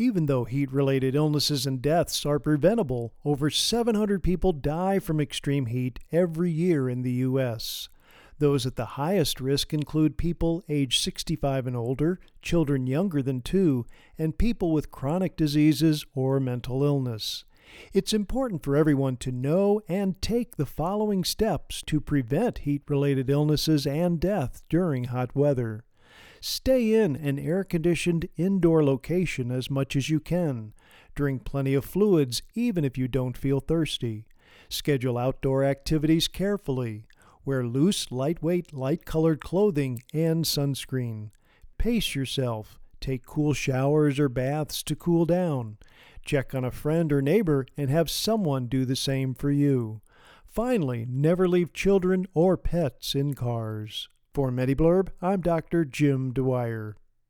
Even though heat related illnesses and deaths are preventable, over 700 people die from extreme heat every year in the U.S. Those at the highest risk include people age 65 and older, children younger than two, and people with chronic diseases or mental illness. It's important for everyone to know and take the following steps to prevent heat related illnesses and death during hot weather. Stay in an air conditioned indoor location as much as you can. Drink plenty of fluids even if you don't feel thirsty. Schedule outdoor activities carefully. Wear loose, lightweight, light colored clothing and sunscreen. Pace yourself. Take cool showers or baths to cool down. Check on a friend or neighbor and have someone do the same for you. Finally, never leave children or pets in cars. For MediBlurb, I'm Dr. Jim Dwyer.